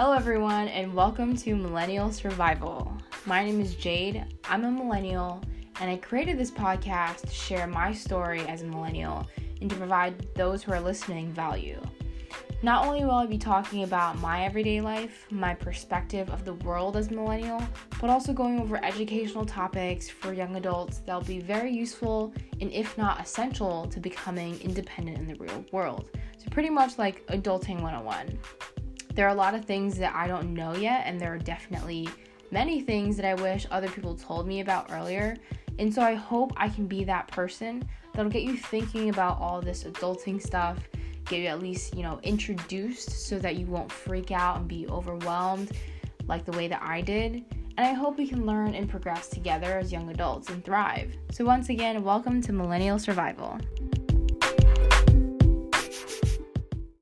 Hello, everyone, and welcome to Millennial Survival. My name is Jade. I'm a millennial, and I created this podcast to share my story as a millennial and to provide those who are listening value. Not only will I be talking about my everyday life, my perspective of the world as a millennial, but also going over educational topics for young adults that'll be very useful and, if not essential, to becoming independent in the real world. So, pretty much like Adulting 101. There are a lot of things that I don't know yet, and there are definitely many things that I wish other people told me about earlier. And so, I hope I can be that person that'll get you thinking about all this adulting stuff get you at least, you know, introduced so that you won't freak out and be overwhelmed like the way that I did. And I hope we can learn and progress together as young adults and thrive. So, once again, welcome to Millennial Survival.